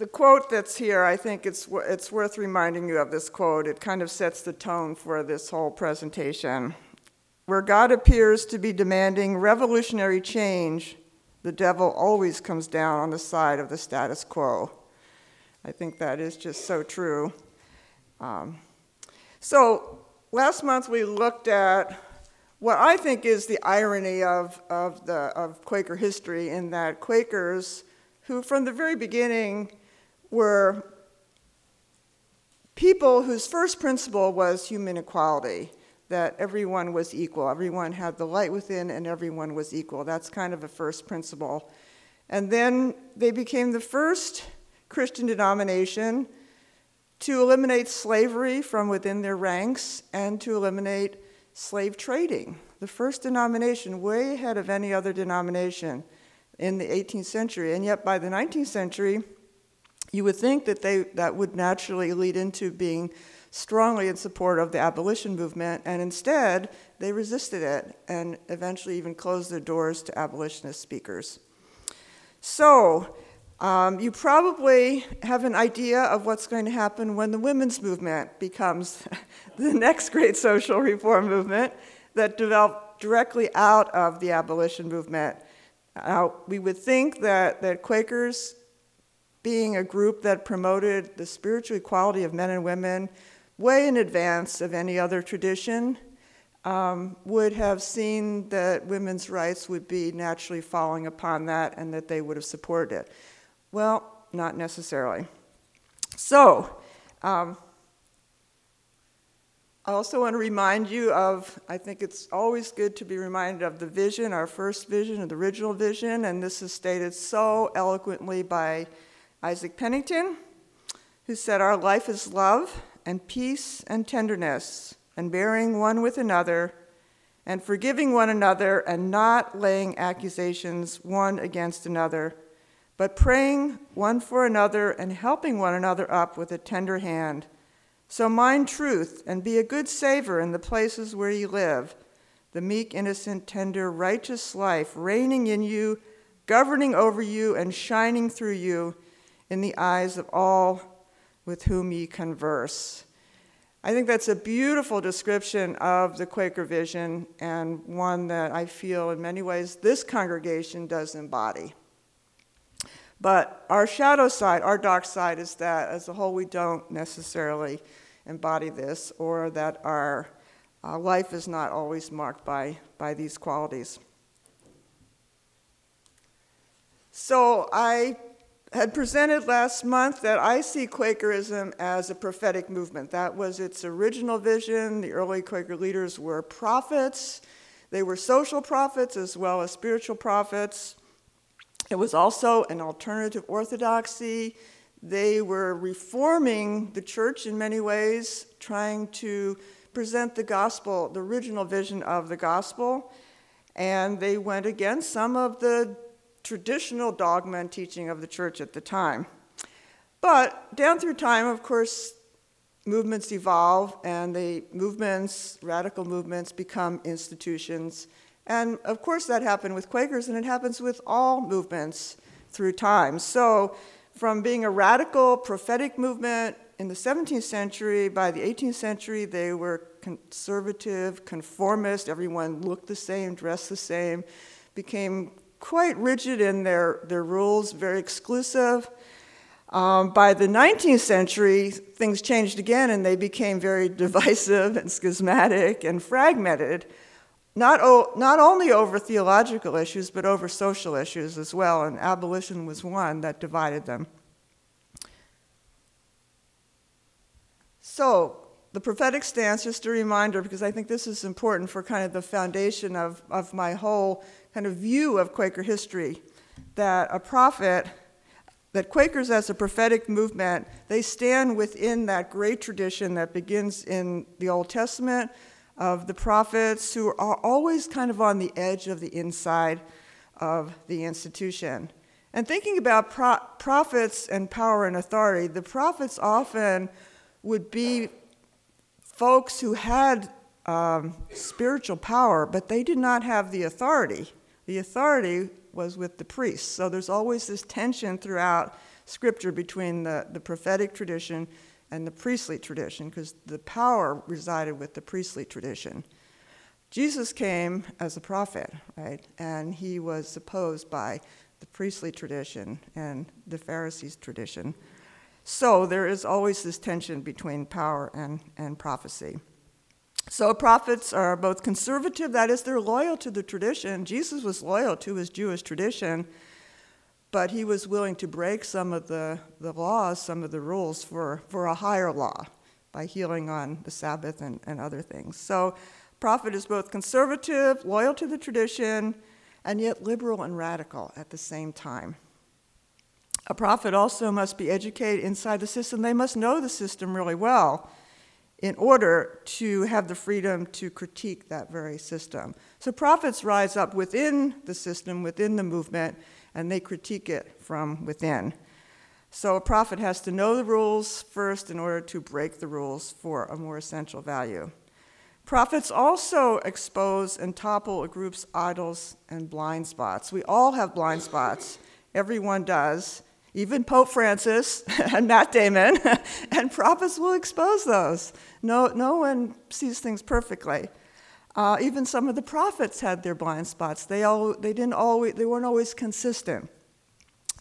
The quote that's here, I think it's, it's worth reminding you of this quote. It kind of sets the tone for this whole presentation. Where God appears to be demanding revolutionary change, the devil always comes down on the side of the status quo. I think that is just so true. Um, so, last month we looked at what I think is the irony of, of, the, of Quaker history, in that Quakers, who from the very beginning were people whose first principle was human equality that everyone was equal. Everyone had the light within, and everyone was equal. That's kind of a first principle. And then they became the first Christian denomination to eliminate slavery from within their ranks and to eliminate slave trading. The first denomination, way ahead of any other denomination in the 18th century. And yet, by the 19th century, you would think that they, that would naturally lead into being strongly in support of the abolition movement, and instead they resisted it and eventually even closed their doors to abolitionist speakers. So, um, you probably have an idea of what's going to happen when the women's movement becomes the next great social reform movement that developed directly out of the abolition movement. We would think that, that Quakers, being a group that promoted the spiritual equality of men and women, way in advance of any other tradition, um, would have seen that women's rights would be naturally falling upon that and that they would have supported it. Well, not necessarily. So, um, I also want to remind you of, I think it's always good to be reminded of the vision, our first vision, the original vision, and this is stated so eloquently by Isaac Penington, who said, Our life is love and peace and tenderness, and bearing one with another, and forgiving one another, and not laying accusations one against another, but praying one for another and helping one another up with a tender hand. So mind truth and be a good savor in the places where you live, the meek, innocent, tender, righteous life reigning in you, governing over you, and shining through you in the eyes of all with whom ye converse. I think that's a beautiful description of the Quaker vision and one that I feel in many ways this congregation does embody. But our shadow side, our dark side, is that as a whole we don't necessarily embody this, or that our uh, life is not always marked by, by these qualities. So I had presented last month that I see Quakerism as a prophetic movement. That was its original vision. The early Quaker leaders were prophets, they were social prophets as well as spiritual prophets. It was also an alternative orthodoxy. They were reforming the church in many ways, trying to present the gospel, the original vision of the gospel. And they went against some of the traditional dogma and teaching of the church at the time. But down through time, of course, movements evolve and the movements, radical movements, become institutions. And of course, that happened with Quakers, and it happens with all movements through time. So, from being a radical prophetic movement in the 17th century, by the 18th century, they were conservative, conformist, everyone looked the same, dressed the same, became quite rigid in their, their rules, very exclusive. Um, by the 19th century, things changed again and they became very divisive and schismatic and fragmented. not, o- not only over theological issues, but over social issues as well, and abolition was one that divided them. So, the prophetic stance, just a reminder, because I think this is important for kind of the foundation of, of my whole kind of view of Quaker history, that a prophet, that Quakers as a prophetic movement, they stand within that great tradition that begins in the Old Testament of the prophets who are always kind of on the edge of the inside of the institution. And thinking about pro- prophets and power and authority, the prophets often would be folks who had um, spiritual power, but they did not have the authority. The authority was with the priests. So there's always this tension throughout Scripture between the, the prophetic tradition and the priestly tradition, because the power resided with the priestly tradition. Jesus came as a prophet, right? And he was opposed by the priestly tradition and the Pharisees' tradition. So there is always this tension between power and, and prophecy. So prophets are both conservative, that is, they're loyal to the tradition. Jesus was loyal to his Jewish tradition, but he was willing to break some of the, the laws, some of the rules for, for a higher law by healing on the Sabbath and, and other things. So prophet is both conservative, loyal to the tradition, and yet liberal and radical at the same time. A prophet also must be educated inside the system. They must know the system really well in order to have the freedom to critique that very system. So prophets rise up within the system, within the movement, and they critique it from within. So a prophet has to know the rules first in order to break the rules for a more essential value. Prophets also expose and topple a group's idols and blind spots. We all have blind spots, everyone does even Pope Francis and Matt Damon, and prophets will expose those. No, no one sees things perfectly. Uh, even some of the prophets had their blind spots. They, all, they, didn't always, they weren't always consistent.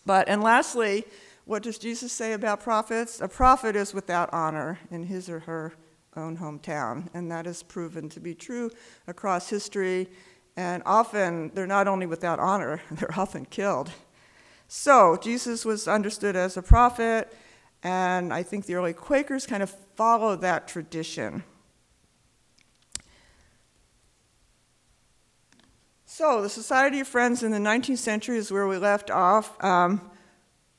But, and lastly, what does Jesus say about prophets? A prophet is without honor in his or her own hometown, and that is proven to be true across history. And often, they're not only without honor, they're often killed. So, Jesus was understood as a prophet, and I think the early Quakers kind of followed that tradition. So, the Society of Friends in the 19th century is where we left off. Um,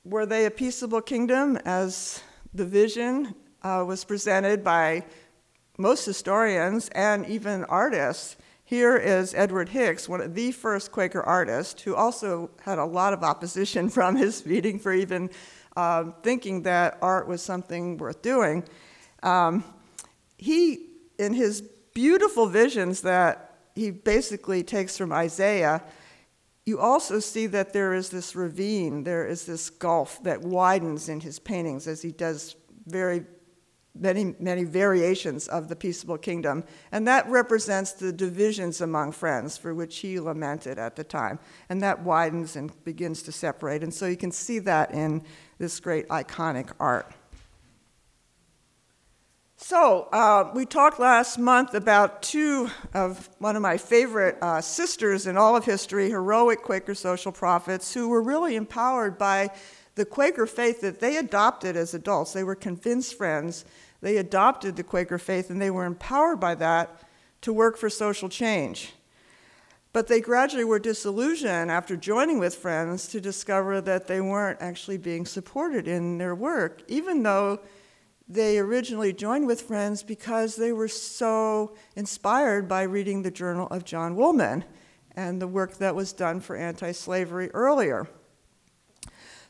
were they a peaceable kingdom as the vision uh, was presented by most historians and even artists? Here is Edward Hicks, one of the first Quaker artists, who also had a lot of opposition from his meeting for even um, thinking that art was something worth doing. Um, he, in his beautiful visions that he basically takes from Isaiah, you also see that there is this ravine, there is this gulf that widens in his paintings as he does very many, many variations of the peaceable kingdom. And that represents the divisions among friends for which he lamented at the time. And that widens and begins to separate. And so you can see that in this great iconic art. So, uh, we talked last month about two of one of my favorite uh, sisters in all of history, heroic Quaker social prophets, who were really empowered by the Quaker faith that they adopted as adults. They were convinced friends. They adopted the Quaker faith and they were empowered by that to work for social change. But they gradually were disillusioned after joining with friends to discover that they weren't actually being supported in their work, even though they originally joined with friends because they were so inspired by reading the journal of John Woolman and the work that was done for anti slavery earlier.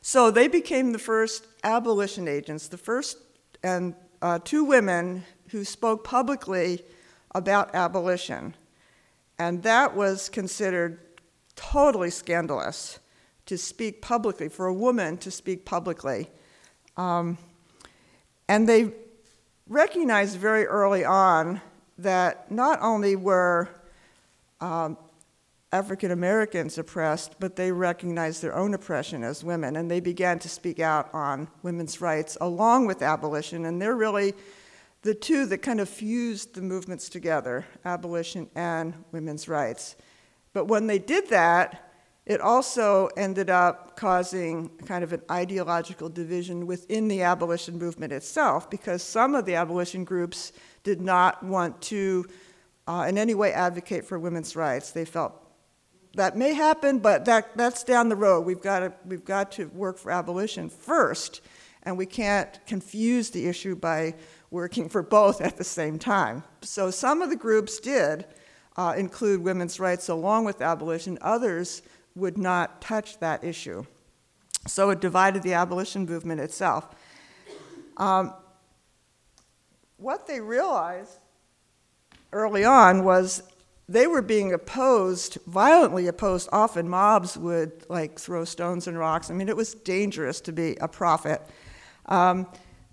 So they became the first abolition agents, the first and uh, two women who spoke publicly about abolition. And that was considered totally scandalous to speak publicly, for a woman to speak publicly. Um, and they recognized very early on that not only were um, African Americans oppressed, but they recognized their own oppression as women, and they began to speak out on women's rights along with abolition. And they're really the two that kind of fused the movements together abolition and women's rights. But when they did that, it also ended up causing kind of an ideological division within the abolition movement itself because some of the abolition groups did not want to uh, in any way advocate for women's rights. They felt that may happen, but that, that's down the road. We've got, to, we've got to work for abolition first, and we can't confuse the issue by working for both at the same time. So some of the groups did uh, include women's rights along with abolition, others would not touch that issue. So it divided the abolition movement itself. Um, what they realized early on was they were being opposed, violently opposed. Often mobs would like throw stones and rocks. I mean, it was dangerous to be a prophet. Um,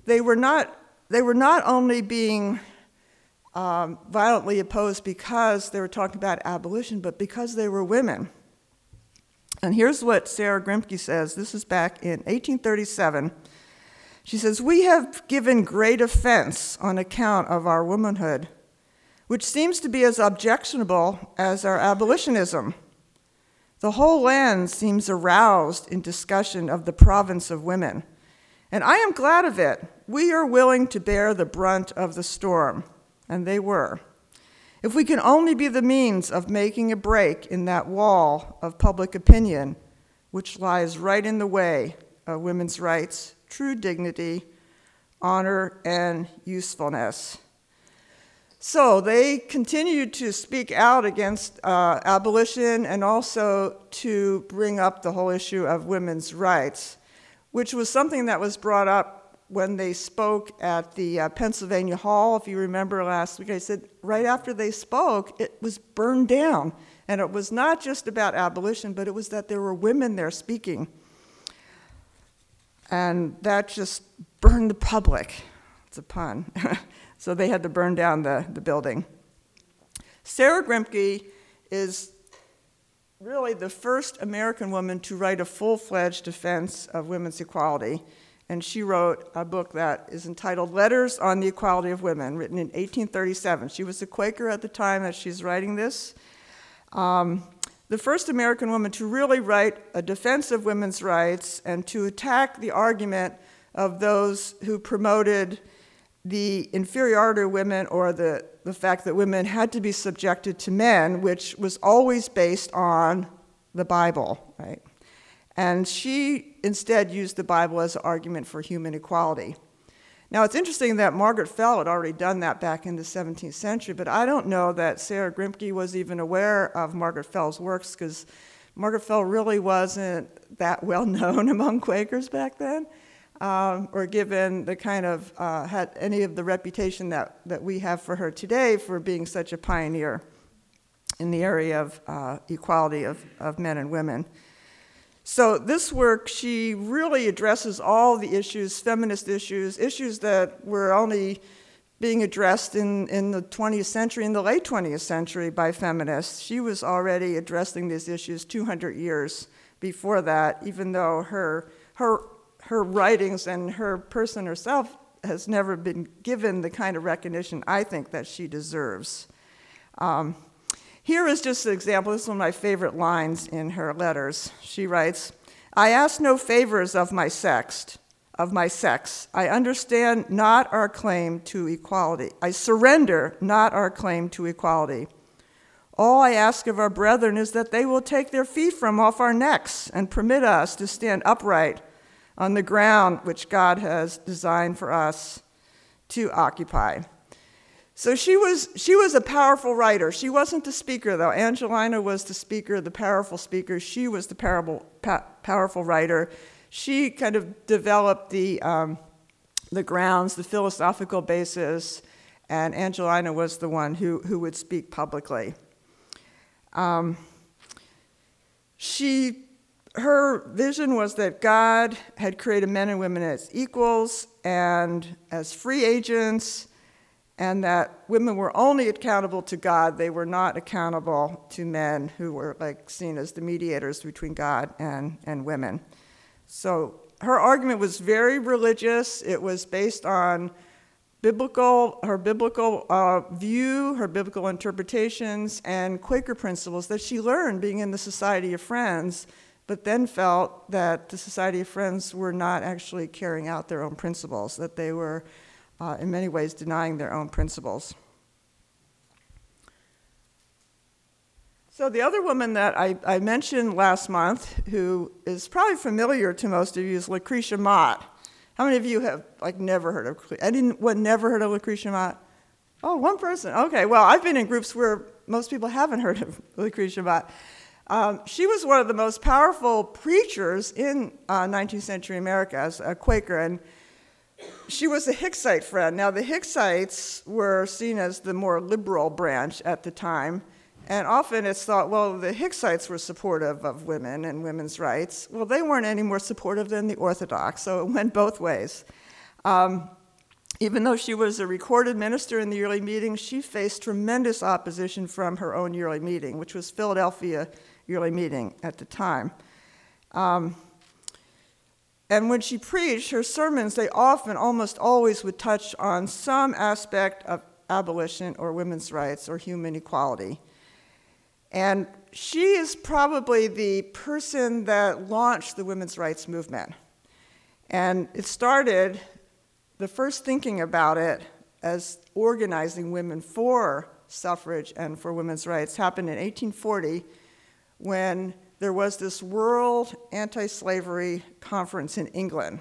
they were not. They were not only being um, violently opposed because they were talking about abolition, but because they were women. And here's what Sarah Grimke says. This is back in 1837. She says, We have given great offense on account of our womanhood which seems to be as objectionable as our abolitionism. The whole land seems aroused in discussion of the province of women. And I am glad of it. We are willing to bear the brunt of the storm. And they were. If we can only be the means of making a break in that wall of public opinion, which lies right in the way of women's rights, true dignity, honor, and usefulness. So they continued to speak out against uh, abolition and also to bring up the whole issue of women's rights, which was something that was brought up when they spoke at the uh, Pennsylvania Hall. If you remember last week, I said right after they spoke, it was burned down. And it was not just about abolition, but it was that there were women there speaking. And that just burned the public. It's a pun. so they had to burn down the, the building. Sarah Grimke is really the first American woman to write a full fledged defense of women's equality. And she wrote a book that is entitled Letters on the Equality of Women, written in 1837. She was a Quaker at the time that she's writing this. Um, the first American woman to really write a defense of women's rights and to attack the argument of those who promoted the inferiority of women or the, the fact that women had to be subjected to men, which was always based on the Bible, right? And she instead used the Bible as an argument for human equality. Now, it's interesting that Margaret Fell had already done that back in the 17th century, but I don't know that Sarah Grimke was even aware of Margaret Fell's works because Margaret Fell really wasn't that well known among Quakers back then um, or given the kind of uh, had any of the reputation that, that we have for her today for being such a pioneer in the area of uh, equality of, of men and women. So, this work, she really addresses all the issues, feminist issues, issues that were only being addressed in, in the 20th century, in the late 20th century, by feminists. She was already addressing these issues 200 years before that, even though her, her her writings and her person herself has never been given the kind of recognition I think that she deserves. Um, here is just an example. This is one of my favorite lines in her letters. She writes, I ask no favors of my sex, of my sex. I understand not our claim to equality. I surrender not our claim to equality. All I ask of our brethren is that they will take their feet from off our necks and permit us to stand upright on the ground which God has designed for us to occupy. So she was, she was a powerful writer. She wasn't the speaker, though. Angelina was the speaker, the powerful speaker. She was the parable, pa- powerful writer. She kind of developed the, um, the grounds, the philosophical basis, and Angelina was the one who, who would speak publicly. Um, she her vision was that God had created men and women as equals and as free agents, and that women were only accountable to God. They were not accountable to men who were like seen as the mediators between God and, and women. So her argument was very religious. It was based on biblical, her biblical uh, view, her biblical interpretations, and Quaker principles that she learned being in the Society of Friends, but then felt that the Society of Friends were not actually carrying out their own principles, that they were, uh, in many ways, denying their own principles. So, the other woman that I, I mentioned last month, who is probably familiar to most of you, is Lucretia Mott. How many of you have like never heard of anyone never heard of Lucretia Mott? Oh, one person. Okay, well, I've been in groups where most people haven't heard of Lucretia Mott. Um, she was one of the most powerful preachers in uh, 19th century America as a Quaker, and she was a Hicksite friend. Now, the Hicksites were seen as the more liberal branch at the time. And often it's thought, well, the Hicksites were supportive of women and women's rights. Well, they weren't any more supportive than the Orthodox, so it went both ways. Um, even though she was a recorded minister in the yearly meeting, she faced tremendous opposition from her own yearly meeting, which was Philadelphia yearly meeting at the time. Um, and when she preached, her sermons, they often, almost always, would touch on some aspect of abolition or women's rights or human equality. And she is probably the person that launched the women's rights movement. And it started, the first thinking about it as organizing women for suffrage and for women's rights happened in 1840 when there was this World Anti Slavery Conference in England.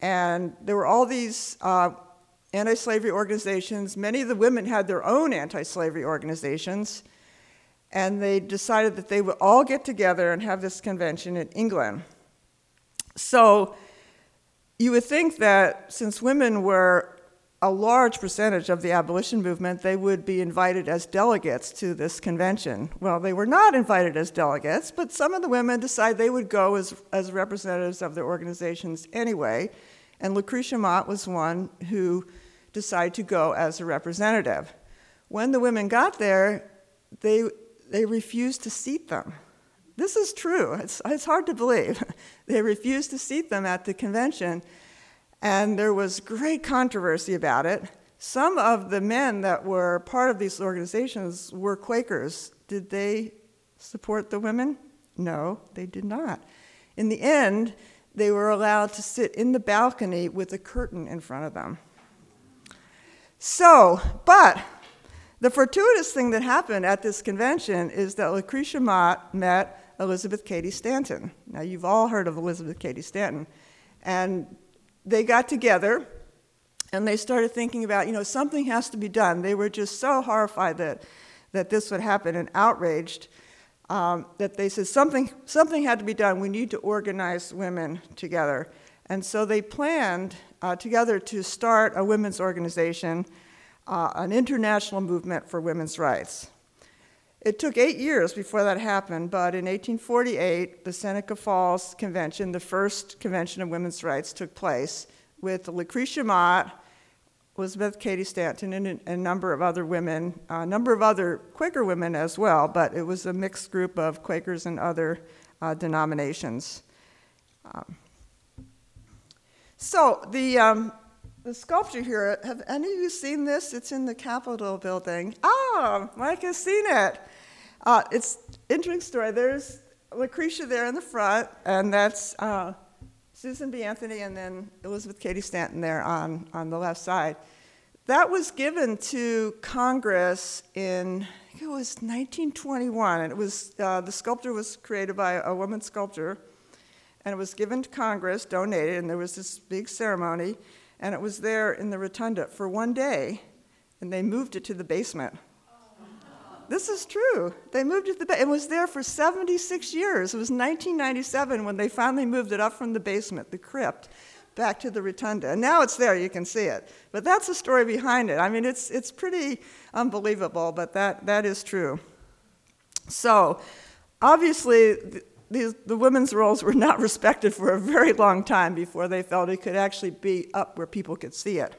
And there were all these uh, anti slavery organizations. Many of the women had their own anti slavery organizations and they decided that they would all get together and have this convention in England. So you would think that since women were a large percentage of the abolition movement, they would be invited as delegates to this convention. Well, they were not invited as delegates, but some of the women decided they would go as, as representatives of their organizations anyway. And Lucretia Mott was one who decided to go as a representative. When the women got there, they they refused to seat them. This is true. It's, it's hard to believe. they refused to seat them at the convention, and there was great controversy about it. Some of the men that were part of these organizations were Quakers. Did they support the women? No, they did not. In the end, they were allowed to sit in the balcony with a curtain in front of them. So, but the fortuitous thing that happened at this convention is that Lucretia Mott met Elizabeth Cady Stanton. Now, you've all heard of Elizabeth Cady Stanton. And they got together and they started thinking about, you know, something has to be done. They were just so horrified that, that this would happen and outraged um, that they said something, something had to be done. We need to organize women together. And so they planned uh, together to start a women's organization uh, an international movement for women's rights. It took eight years before that happened, but in 1848, the Seneca Falls Convention, the first convention of women's rights, took place with Lucretia Mott, Elizabeth Cady Stanton, and a number of other women, a number of other Quaker women as well, but it was a mixed group of Quakers and other uh, denominations. Um, so the um, the sculpture here, have any of you seen this? It's in the Capitol building. Ah, Mike has seen it. Uh, it's interesting story. There's Lucretia there in the front, and that's uh, Susan B. Anthony, and then Elizabeth Cady Stanton there on, on the left side. That was given to Congress in, I think it was 1921, and it was, uh, the sculpture was created by a woman sculptor, and it was given to Congress, donated, and there was this big ceremony and it was there in the rotunda for one day, and they moved it to the basement. This is true. They moved it to the basement. It was there for 76 years. It was 1997 when they finally moved it up from the basement, the crypt, back to the rotunda. And now it's there, you can see it. But that's the story behind it. I mean, it's, it's pretty unbelievable, but that, that is true. So, obviously, these, the women's roles were not respected for a very long time before they felt it could actually be up where people could see it.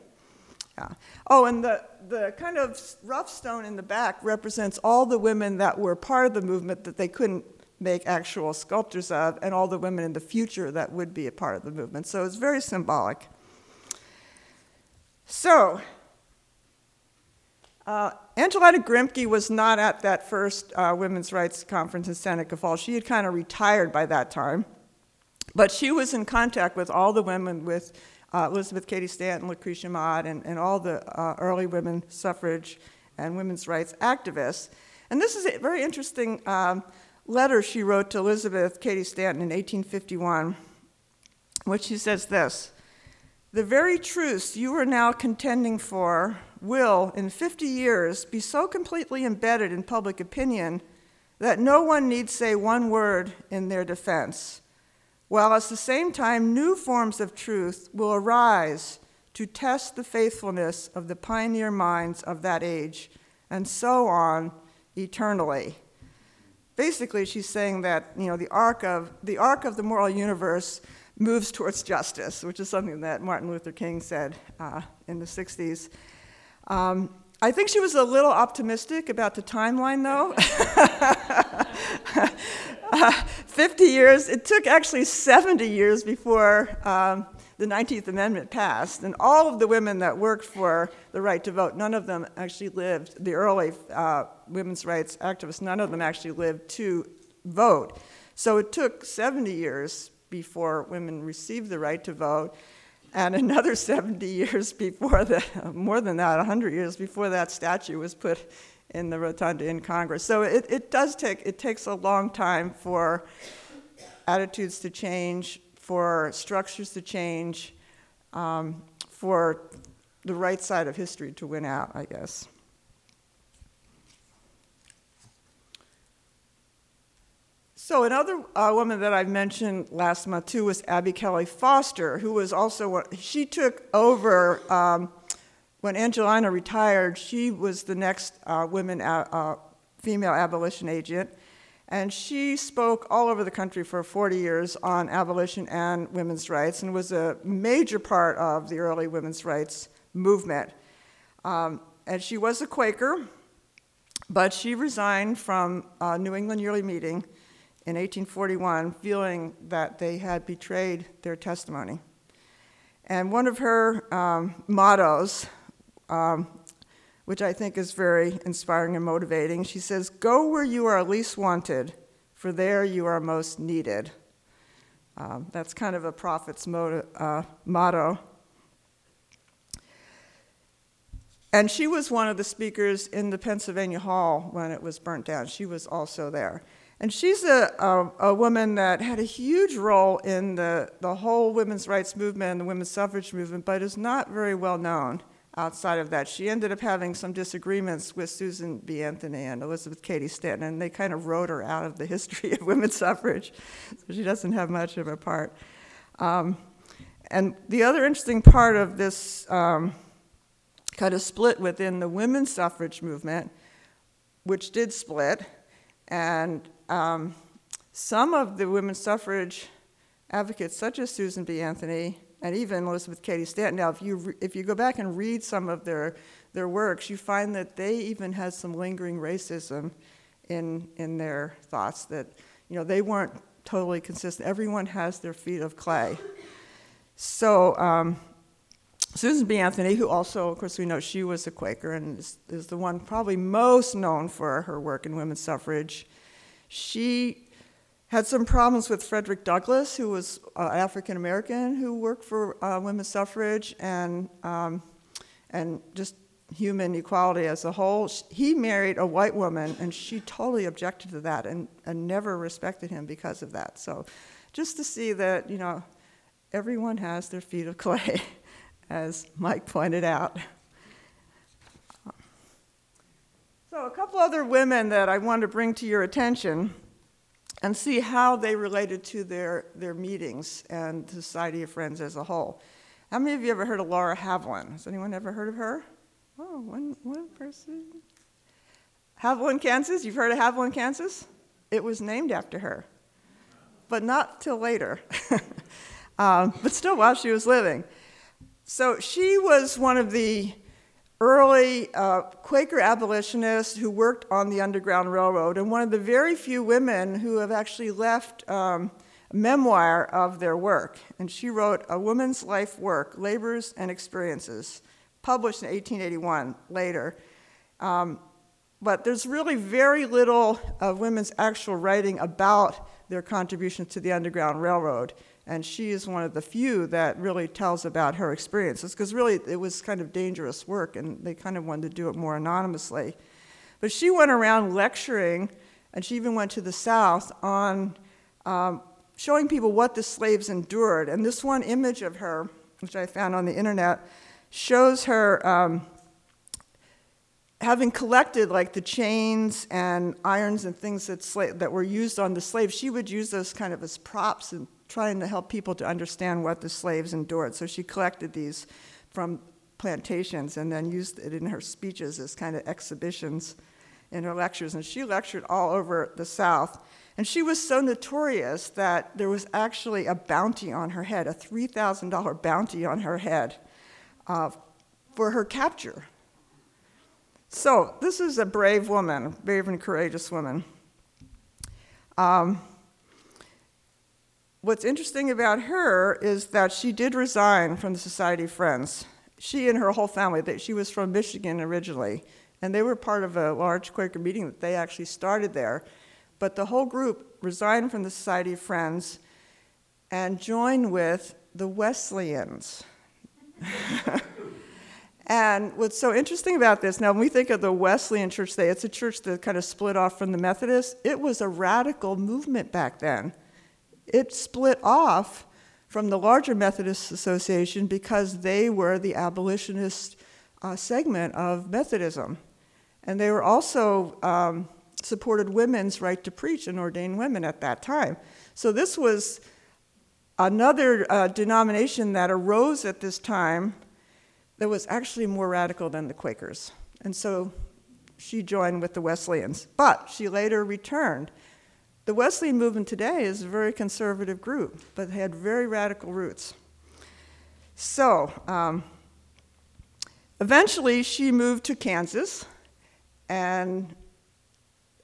Yeah. Oh, and the, the kind of rough stone in the back represents all the women that were part of the movement that they couldn't make actual sculptures of, and all the women in the future that would be a part of the movement. So it's very symbolic. So, uh, Angelina Grimke was not at that first uh, women's rights conference in Seneca Falls. She had kind of retired by that time. But she was in contact with all the women, with uh, Elizabeth Cady Stanton, Lucretia Mott, and, and all the uh, early women suffrage and women's rights activists. And this is a very interesting um, letter she wrote to Elizabeth Cady Stanton in 1851, which she says this The very truths you are now contending for will, in 50 years, be so completely embedded in public opinion that no one need say one word in their defense while at the same time new forms of truth will arise to test the faithfulness of the pioneer minds of that age, and so on eternally. Basically, she's saying that you know the arc of the arc of the moral universe moves towards justice, which is something that Martin Luther King said uh, in the 60s. Um, I think she was a little optimistic about the timeline, though. uh, 50 years, it took actually 70 years before um, the 19th Amendment passed. And all of the women that worked for the right to vote, none of them actually lived, the early uh, women's rights activists, none of them actually lived to vote. So it took 70 years before women received the right to vote and another 70 years before that, more than that, 100 years before that statue was put in the rotunda in Congress. So it, it does take, it takes a long time for attitudes to change, for structures to change, um, for the right side of history to win out, I guess. So another uh, woman that I mentioned last month too was Abby Kelley Foster, who was also she took over um, when Angelina retired. She was the next uh, women uh, uh, female abolition agent, and she spoke all over the country for 40 years on abolition and women's rights, and was a major part of the early women's rights movement. Um, and she was a Quaker, but she resigned from uh, New England Yearly Meeting in 1841, feeling that they had betrayed their testimony. And one of her um, mottos, um, which I think is very inspiring and motivating, she says, Go where you are least wanted, for there you are most needed. Um, that's kind of a prophet's motto, uh, motto. And she was one of the speakers in the Pennsylvania Hall when it was burnt down. She was also there. And she's a, a, a, woman that had a huge role in the, the whole women's rights movement and the women's suffrage movement, but is not very well known outside of that. She ended up having some disagreements with Susan B. Anthony and Elizabeth Cady Stanton, and they kind of wrote her out of the history of women's suffrage, so she doesn't have much of a part. Um, and the other interesting part of this um, kind of split within the women's suffrage movement, which did split, and um, some of the women's suffrage advocates, such as Susan B. Anthony and even Elizabeth Cady Stanton, now if you, if you go back and read some of their, their works, you find that they even had some lingering racism in, in their thoughts, that you know, they weren't totally consistent. Everyone has their feet of clay. So, um, Susan B. Anthony, who also, of course, we know she was a Quaker and is, is the one probably most known for her work in women's suffrage, she had some problems with Frederick Douglass, who was uh, African American who worked for uh, women's suffrage and um, and just human equality as a whole. He married a white woman, and she totally objected to that and, and never respected him because of that. So, just to see that you know, everyone has their feet of clay, as Mike pointed out. So, a couple other women that I want to bring to your attention and see how they related to their, their meetings and Society of Friends as a whole. How many of you ever heard of Laura Haviland? Has anyone ever heard of her? Oh, one, one person. Haviland, Kansas? You've heard of Haviland, Kansas? It was named after her, but not till later. um, but still, while she was living. So she was one of the early uh, Quaker abolitionist who worked on the Underground Railroad, and one of the very few women who have actually left um, a memoir of their work. And she wrote A Woman's Life Work Labors and Experiences, published in 1881 later. Um, but there's really very little of women's actual writing about their contributions to the Underground Railroad. And she is one of the few that really tells about her experiences, because really it was kind of dangerous work, and they kind of wanted to do it more anonymously. But she went around lecturing, and she even went to the South on um, showing people what the slaves endured. And this one image of her, which I found on the internet, shows her um, having collected like the chains and irons and things that, sla- that were used on the slaves. She would use those kind of as props and trying to help people to understand what the slaves endured. So she collected these from plantations and then used it in her speeches as kind of exhibitions in her lectures. And she lectured all over the South. And she was so notorious that there was actually a bounty on her head, a $3,000 bounty on her head uh, for her capture. So, this is a brave woman, brave and courageous woman. Um, what's interesting about her is that she did resign from the Society of Friends. She and her whole family, that she was from Michigan originally, and they were part of a large Quaker meeting that they actually started there. But the whole group resigned from the Society of Friends and joined with the Wesleyans. And what's so interesting about this, now when we think of the Wesleyan church today, it's a church that kind of split off from the Methodists. It was a radical movement back then. It split off from the larger Methodist Association because they were the abolitionist uh, segment of Methodism. And they were also um, supported women's right to preach and ordain women at that time. So this was another uh, denomination that arose at this time that was actually more radical than the Quakers. And so she joined with the Wesleyans. But she later returned. The Wesleyan movement today is a very conservative group, but had very radical roots. So, um, eventually she moved to Kansas, and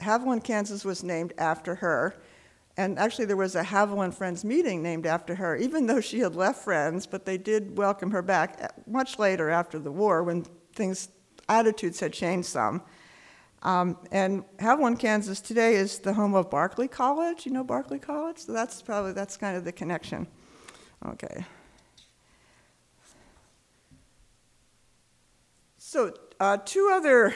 Haviland, Kansas was named after her. And actually, there was a Haviland Friends meeting named after her, even though she had left Friends, but they did welcome her back uh, much later after the war when things, attitudes had changed some. Um, and Haviland, Kansas today is the home of Barclay College. You know Barclay College? So that's probably, that's kind of the connection. Okay. So, uh, two other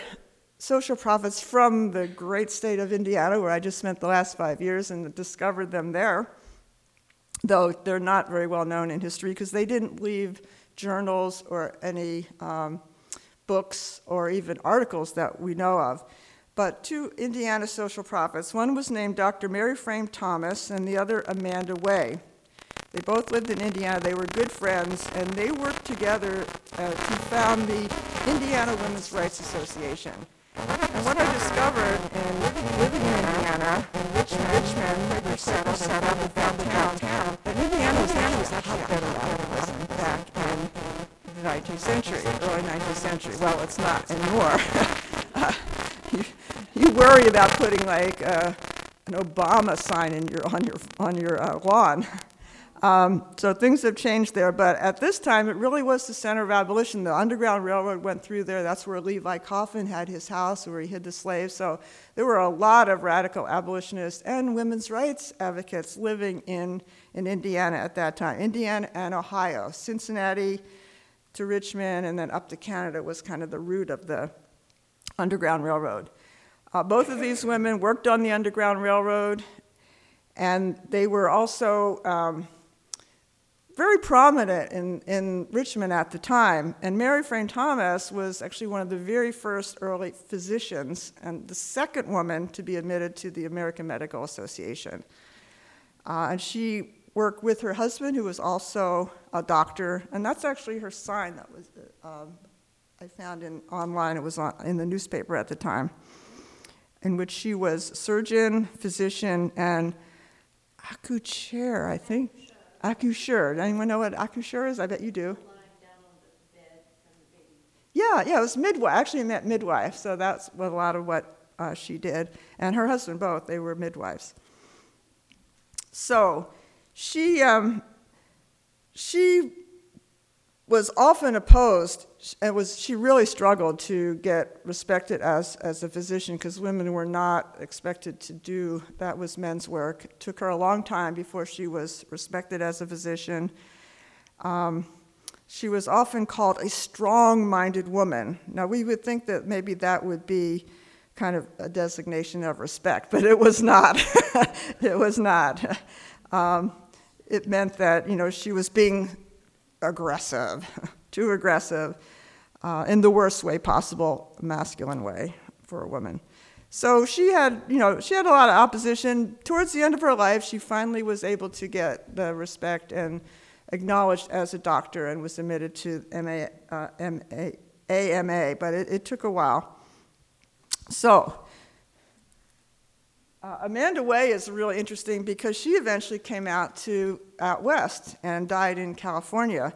social prophets from the great state of Indiana, where I just spent the last five years and discovered them there, though they're not very well known in history because they didn't leave journals or any um, books or even articles that we know of. But two Indiana social prophets, one was named Dr. Mary Frame Thomas and the other Amanda Way. They both lived in Indiana. They were good friends, and they worked together uh, to found the Indiana Women's Rights Association. And what I discovered in living in Indiana, in Richmond, Richmond, Quaker Circle set up in downtown, town, that Indiana was actually a hotbed of radicalism back in the 19th century, early 19th century. Well, it's not anymore. uh, you, you worry about putting like uh, an Obama sign in your, on your, on your uh, lawn. Um, so things have changed there, but at this time it really was the center of abolition. The Underground Railroad went through there. That's where Levi Coffin had his house, where he hid the slaves. So there were a lot of radical abolitionists and women's rights advocates living in, in Indiana at that time. Indiana and Ohio, Cincinnati to Richmond, and then up to Canada was kind of the route of the Underground Railroad. Uh, both of these women worked on the Underground Railroad, and they were also. Um, very prominent in, in Richmond at the time. And Mary Frame Thomas was actually one of the very first early physicians and the second woman to be admitted to the American Medical Association. Uh, and she worked with her husband, who was also a doctor, and that's actually her sign that was um, I found in online. It was on, in the newspaper at the time, in which she was surgeon, physician, and accoucheur, I think. Accoucheur. Does anyone know what accoucheur is? I bet you do. Yeah, yeah, it was midwife. Actually, met midwife. So that's a lot of what uh, she did, and her husband both. They were midwives. So she um, she was often opposed and was she really struggled to get respected as, as a physician because women were not expected to do that was men's work. It took her a long time before she was respected as a physician. Um, she was often called a strong-minded woman. Now we would think that maybe that would be kind of a designation of respect but it was not. It was not. Um, it meant that you know she was being aggressive, too aggressive, uh, in the worst way possible, masculine way for a woman. So she had, you know, she had a lot of opposition. Towards the end of her life, she finally was able to get the respect and acknowledged as a doctor and was admitted to MA, uh, MA, AMA, but it, it took a while. So, uh, Amanda Way is really interesting because she eventually came out to out west and died in California.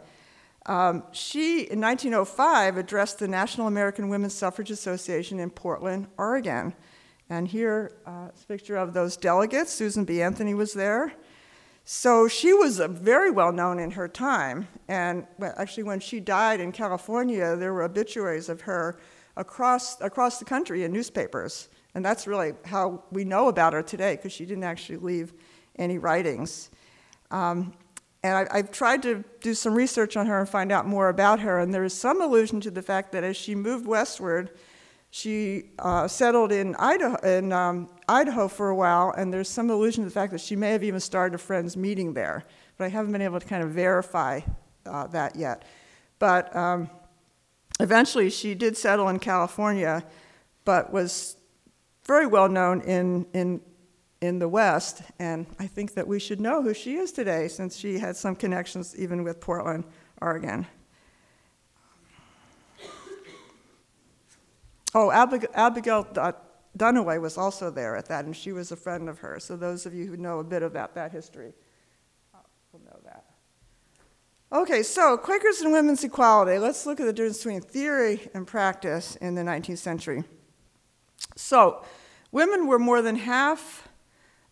Um, she, in 1905, addressed the National American Women's Suffrage Association in Portland, Oregon. And here uh, is a picture of those delegates. Susan B. Anthony was there. So she was uh, very well known in her time. And actually, when she died in California, there were obituaries of her across, across the country in newspapers. And that's really how we know about her today, because she didn't actually leave any writings. Um, and I, have tried to do some research on her and find out more about her, and there is some allusion to the fact that as she moved westward, she uh, settled in Idaho, in um, Idaho for a while, and there's some allusion to the fact that she may have even started a friend's meeting there. But I haven't been able to kind of verify uh, that yet. But um, eventually, she did settle in California, but was very well known in, in, in the West, and I think that we should know who she is today since she had some connections even with Portland, Oregon. Oh, Abigail, Duniway was also there at that, and she was a friend of hers. So those of you who know a bit about that history uh, will know that. Okay, so Quakers and women's equality. Let's look at the difference between theory and practice in the 19th century. So, women were more than half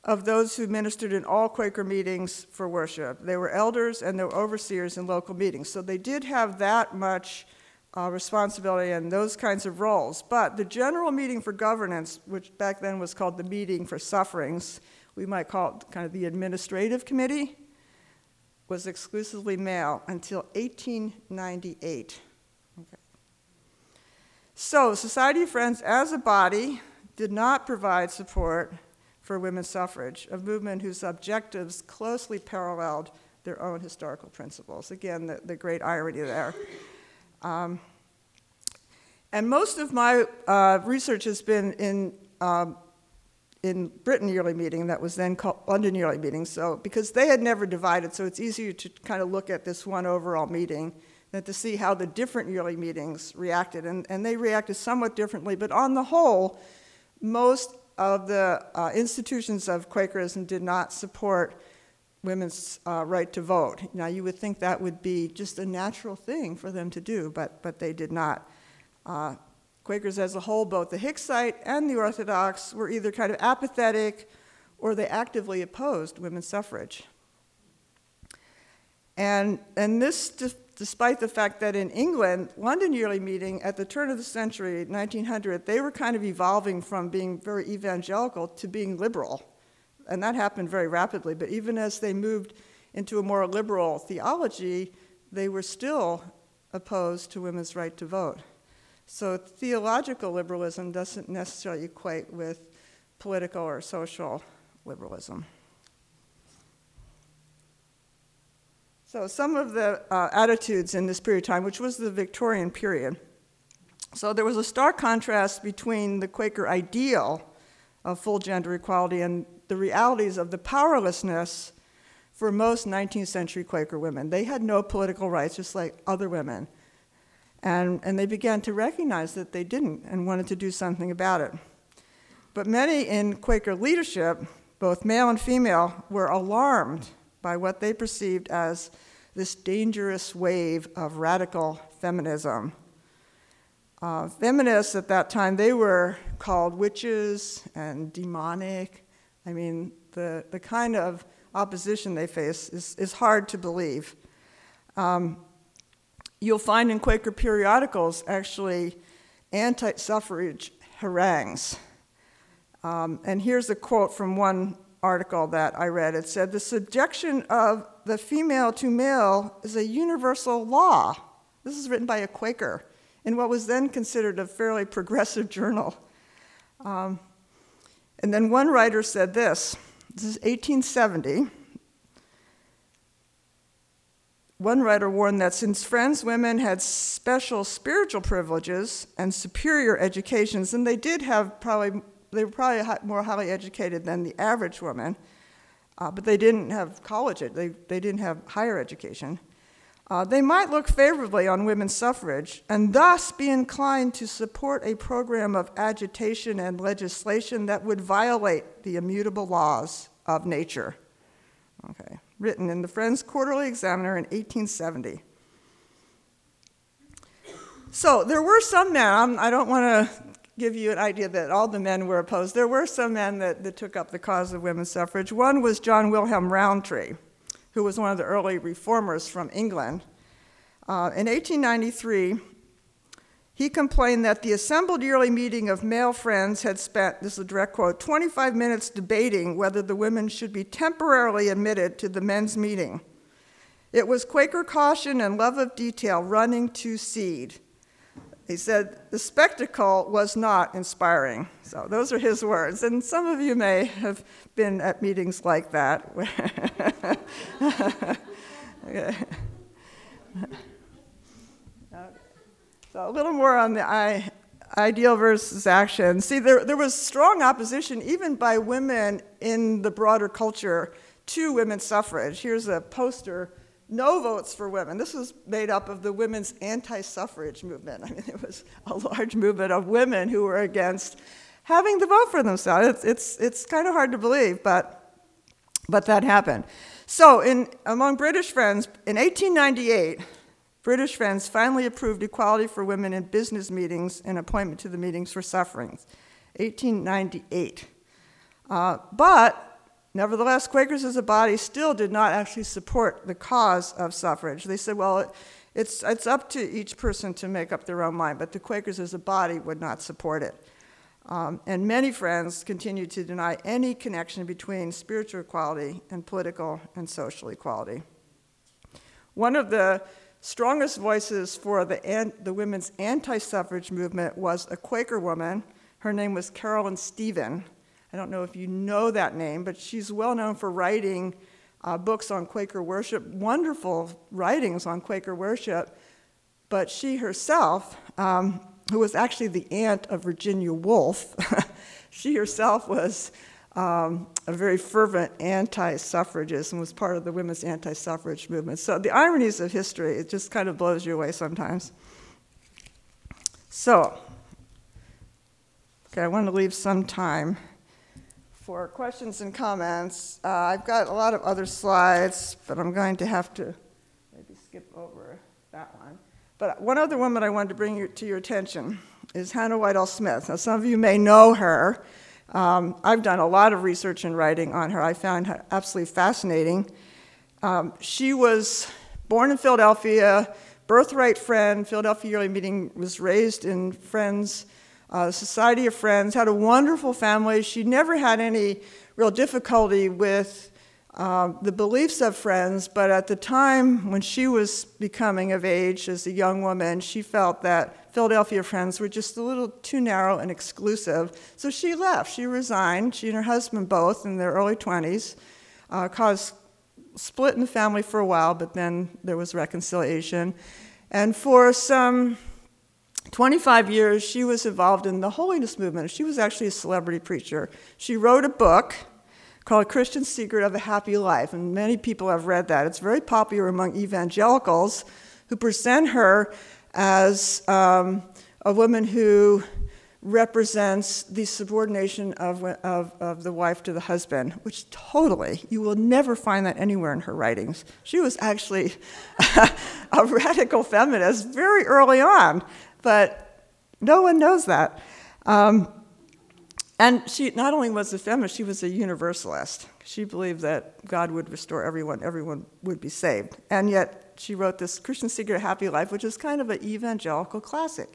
of those who ministered in all Quaker meetings for worship. They were elders and they were overseers in local meetings. So they did have that much uh, responsibility and those kinds of roles. But the general meeting for governance, which back then was called the meeting for sufferings, we might call it kind of the administrative committee, was exclusively male until 1898. So, Society of Friends as a body did not provide support for women's suffrage, a movement whose objectives closely paralleled their own historical principles. Again, the, the great irony there. Um, and most of my uh, research has been in, um, in Britain Yearly Meeting, that was then called London Yearly Meeting. So, because they had never divided, so it's easier to kind of look at this one overall meeting than to see how the different yearly meetings reacted. And, and they reacted somewhat differently, but on the whole, most of the uh, institutions of Quakerism did not support women's uh, right to vote. Now, you would think that would be just a natural thing for them to do, but, but they did not. Uh, Quakers as a whole, both the Hicksite and the Orthodox, were either kind of apathetic or they actively opposed women's suffrage. And, and this despite the fact that in England, London Yearly Meeting at the turn of the century, 1900, they were kind of evolving from being very evangelical to being liberal. And that happened very rapidly. But even as they moved into a more liberal theology, they were still opposed to women's right to vote. So theological liberalism doesn't necessarily equate with political or social liberalism. So, some of the uh, attitudes in this period of time, which was the Victorian period. So, there was a stark contrast between the Quaker ideal of full gender equality and the realities of the powerlessness for most 19th century Quaker women. They had no political rights, just like other women. And, and they began to recognize that they didn't and wanted to do something about it. But many in Quaker leadership, both male and female, were alarmed by what they perceived as this dangerous wave of radical feminism. Uh, feminists at that time, they were called witches and demonic. I mean, the, the kind of opposition they face is, is hard to believe. Um, you'll find in Quaker periodicals actually anti suffrage harangues. Um, and here's a quote from one article that I read. It said, The subjection of the female to male is a universal law. This is written by a Quaker in what was then considered a fairly progressive journal. Um, and then one writer said this this is 1870. One writer warned that since Friends women had special spiritual privileges and superior educations, and they did have probably, they were probably more highly educated than the average woman, uh, but they didn't have college, they, they didn't have higher education. Uh, they might look favorably on women's suffrage and thus be inclined to support a program of agitation and legislation that would violate the immutable laws of nature. Okay written in the Friends Quarterly Examiner in 1870. So there were some men, I don't want to give you an idea that all the men were opposed. There were some men that, that took up the cause of women's suffrage. One was John Wilhelm Rowntree, who was one of the early reformers from England. Uh, in 1893, he complained that the assembled yearly meeting of male friends had spent, this is a direct quote, 25 minutes debating whether the women should be temporarily admitted to the men's meeting. It was Quaker caution and love of detail running to seed. He said, the spectacle was not inspiring. So those are his words. And some of you may have been at meetings like that. okay. So a little more on the I, ideal versus action. See, there, there was strong opposition, even by women in the broader culture, to women's suffrage. Here's a poster no votes for women. This was made up of the women's anti suffrage movement. I mean, it was a large movement of women who were against having the vote for themselves. It's, it's, it's kind of hard to believe, but, but that happened. So, in, among British friends, in 1898, British Friends finally approved equality for women in business meetings and appointment to the meetings for sufferings, 1898. Uh, but nevertheless, Quakers as a body still did not actually support the cause of suffrage. They said, well, it's, it's up to each person to make up their own mind, but the Quakers as a body would not support it. Um, and many friends continued to deny any connection between spiritual equality and political and social equality. One of the strongest voices for the, an, the women's anti suffrage movement was a Quaker woman. Her name was Carolyn Stephen. I don't know if you know that name, but she's well known for writing uh, books on Quaker worship, wonderful writings on Quaker worship. But she herself, um, who was actually the aunt of Virginia Woolf, she herself was um, a very fervent anti suffragist and was part of the women's anti suffrage movement. So the ironies of history, it just kind of blows you away sometimes. So, okay, I want to leave some time for questions and comments. Uh, I've got a lot of other slides, but I'm going to have to maybe skip over that one. But one other woman I wanted to bring you, to your attention is Hannah Whitall Smith. Now, some of you may know her. Um, I've done a lot of research and writing on her. I found her absolutely fascinating. Um, she was born in Philadelphia, birthright friend. Philadelphia Yearly Meeting was raised in Friends, uh, Society of Friends, had a wonderful family. She never had any real difficulty with um, the beliefs of friends, but at the time when she was becoming of age as a young woman, she felt that Philadelphia friends were just a little too narrow and exclusive. So she left. She resigned. She and her husband, both in their early 20s, uh, caused split in the family for a while, but then there was reconciliation. And for some 25 years, she was involved in the holiness movement. She was actually a celebrity preacher. She wrote a book called Christian Secret of a Happy Life, and many people have read that. It's very popular among evangelicals who present her as um, a woman who represents the subordination of, of, of the wife to the husband, which totally, you will never find that anywhere in her writings. She was actually a radical feminist very early on, but no one knows that. Um, And she not only was a feminist, she was a universalist. She believed that God would restore everyone, everyone would be saved. And yet she wrote this Christian Secret of Happy Life, which is kind of an evangelical classic.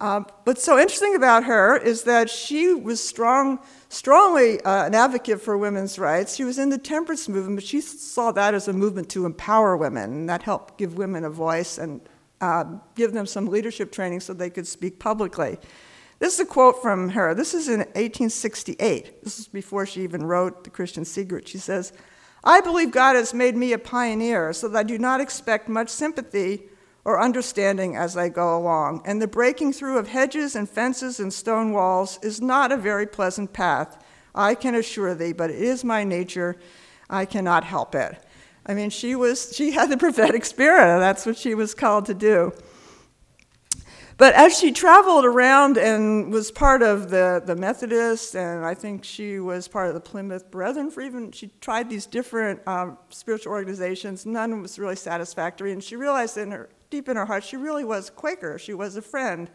Um, what's so interesting about her is that she was strong, strongly uh, an advocate for women's rights. She was in the temperance movement, but she saw that as a movement to empower women, and that helped give women a voice and uh, give them some leadership training so they could speak publicly. This is a quote from her. This is in 1868. This is before she even wrote The Christian Secret. She says, I believe God has made me a pioneer so that I do not expect much sympathy or understanding as I go along, and the breaking through of hedges and fences and stone walls is not a very pleasant path, I can assure thee, but it is my nature. I cannot help it. I mean, she was she had the prophetic spirit, that's what she was called to do. But as she traveled around and was part of the, the Methodists, and I think she was part of the Plymouth Brethren for even, she tried these different um, spiritual organizations. None was really satisfactory. And she realized in her, deep in her heart, she really was Quaker. She was a friend.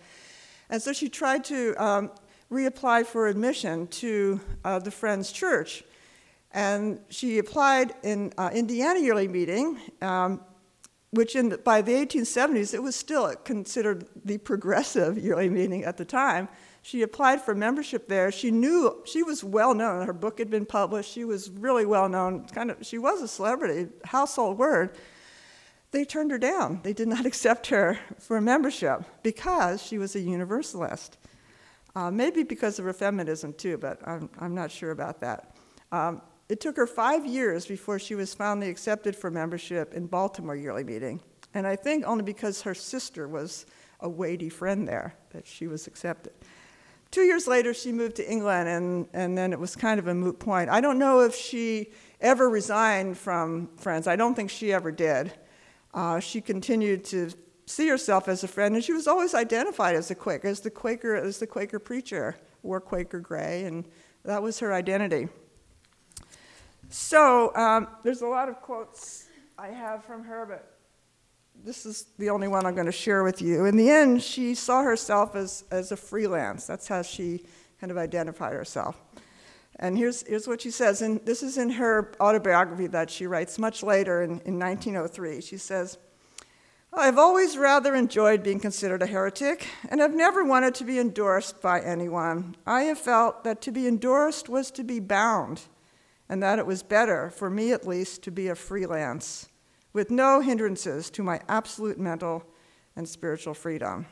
And so she tried to um, reapply for admission to uh, the Friends Church. And she applied in uh, Indiana Yearly Meeting, um, which in the, by the 1870s, it was still considered the progressive yearly meeting at the time. She applied for membership there. She knew she was well known. Her book had been published. She was really well known. Kind of, she was a celebrity, household word. They turned her down. They did not accept her for membership because she was a universalist. Uh, maybe because of her feminism too, but I'm, I'm not sure about that. Um, it took her five years before she was finally accepted for membership in Baltimore Yearly Meeting. And I think only because her sister was a weighty friend there that she was accepted. Two years later, she moved to England, and, and then it was kind of a moot point. I don't know if she ever resigned from Friends. I don't think she ever did. Uh, she continued to see herself as a friend, and she was always identified as a Quaker, as the Quaker, as the Quaker preacher, wore Quaker gray, and that was her identity. So um, there's a lot of quotes I have from her, but this is the only one I'm going to share with you. In the end, she saw herself as, as a freelance. That's how she kind of identified herself. And here's, here's what she says, and this is in her autobiography that she writes much later in, in 1903. She says, I've always rather enjoyed being considered a heretic, and I've never wanted to be endorsed by anyone. I have felt that to be endorsed was to be bound and that it was better, for me at least, to be a freelance with no hindrances to my absolute mental and spiritual freedom.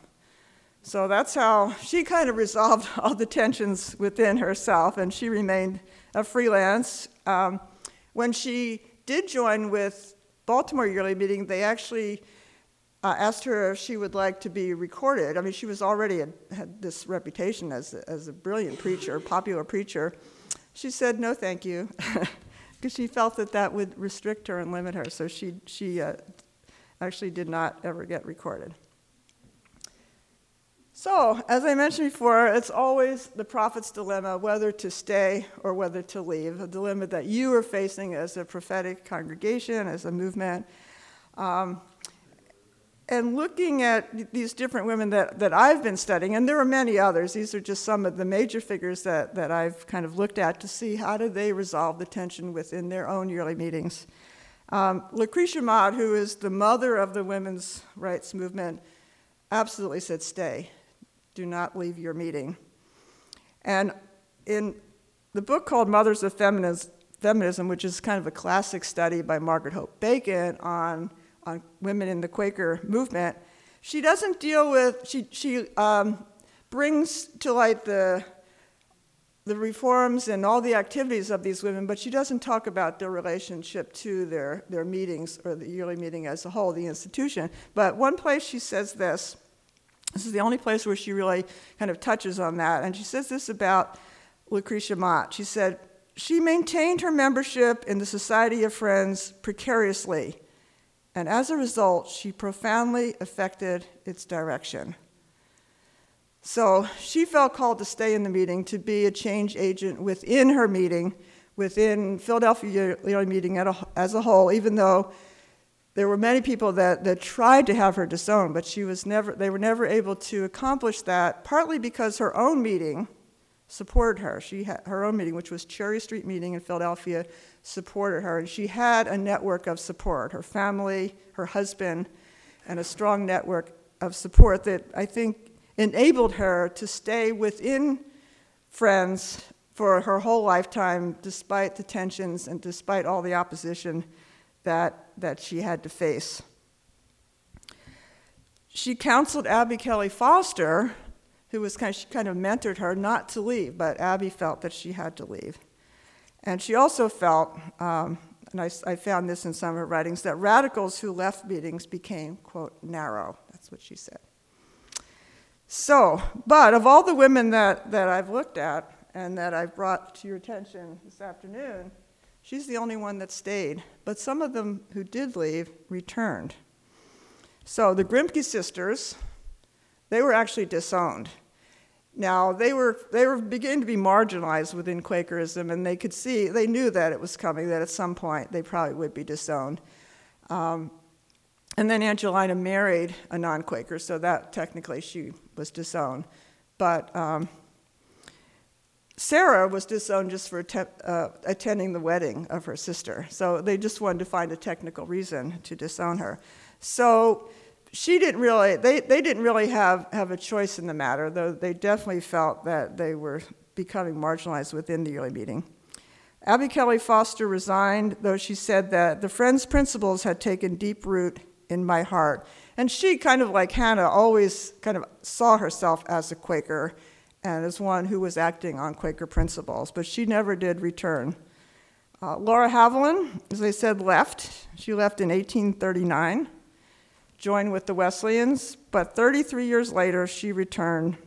So that's how she kind of resolved all the tensions within herself, and she remained a freelance. Um, when she did join with Baltimore Yearly Meeting, they actually uh, asked her if she would like to be recorded. I mean, she was already a, had this reputation as, as a brilliant preacher, popular preacher. She said, no, thank you, because she felt that that would restrict her and limit her. So she, she uh, actually did not ever get recorded. So, as I mentioned before, it's always the prophet's dilemma whether to stay or whether to leave, a dilemma that you are facing as a prophetic congregation, as a movement. Um, and looking at these different women that, that I've been studying, and there are many others, these are just some of the major figures that, that I've kind of looked at to see how do they resolve the tension within their own yearly meetings. Um, Lucretia Mott, who is the mother of the women's rights movement, absolutely said, Stay, do not leave your meeting. And in the book called Mothers of Feminism, which is kind of a classic study by Margaret Hope Bacon on on women in the Quaker movement, she doesn't deal with, she, she um, brings to light the, the reforms and all the activities of these women, but she doesn't talk about their relationship to their, their meetings or the yearly meeting as a whole, the institution. But one place she says this, this is the only place where she really kind of touches on that, and she says this about Lucretia Mott. She said, she maintained her membership in the Society of Friends precariously and as a result, she profoundly affected its direction. So she felt called to stay in the meeting, to be a change agent within her meeting, within Philadelphia Meeting as a whole, even though there were many people that, that tried to have her disown, but she was never, they were never able to accomplish that, partly because her own meeting supported her. She had her own meeting, which was Cherry Street meeting in Philadelphia, supported her, and she had a network of support. Her family, her husband, and a strong network of support that I think enabled her to stay within Friends for her whole lifetime, despite the tensions and despite all the opposition that, that she had to face. She counseled Abby Kelley Foster, who was kind of, she kind of mentored her not to leave, but Abby felt that she had to leave. And she also felt, um, and I, I found this in some of her writings, that radicals who left meetings became, quote, narrow. That's what she said. So, but of all the women that, that I've looked at and that I've brought to your attention this afternoon, she's the only one that stayed. But some of them who did leave returned. So the Grimke sisters, they were actually disowned. Now, they were, they were beginning to be marginalized within Quakerism, and they could see, they knew that it was coming, that at some point they probably would be disowned. Um, and then Angelina married a non Quaker, so that technically she was disowned. But um, Sarah was disowned just for uh, attending the wedding of her sister. So they just wanted to find a technical reason to disown her. So she didn't really, they, they didn't really have, have a choice in the matter, though they definitely felt that they were becoming marginalized within the early meeting. Abby Kelley Foster resigned, though she said that the Friends' principles had taken deep root in my heart. And she, kind of like Hannah, always kind of saw herself as a Quaker and as one who was acting on Quaker principles, but she never did return. Uh, Laura Haviland, as I said, left. She left in 1839 joined with the Wesleyans, but 33 years later she returned,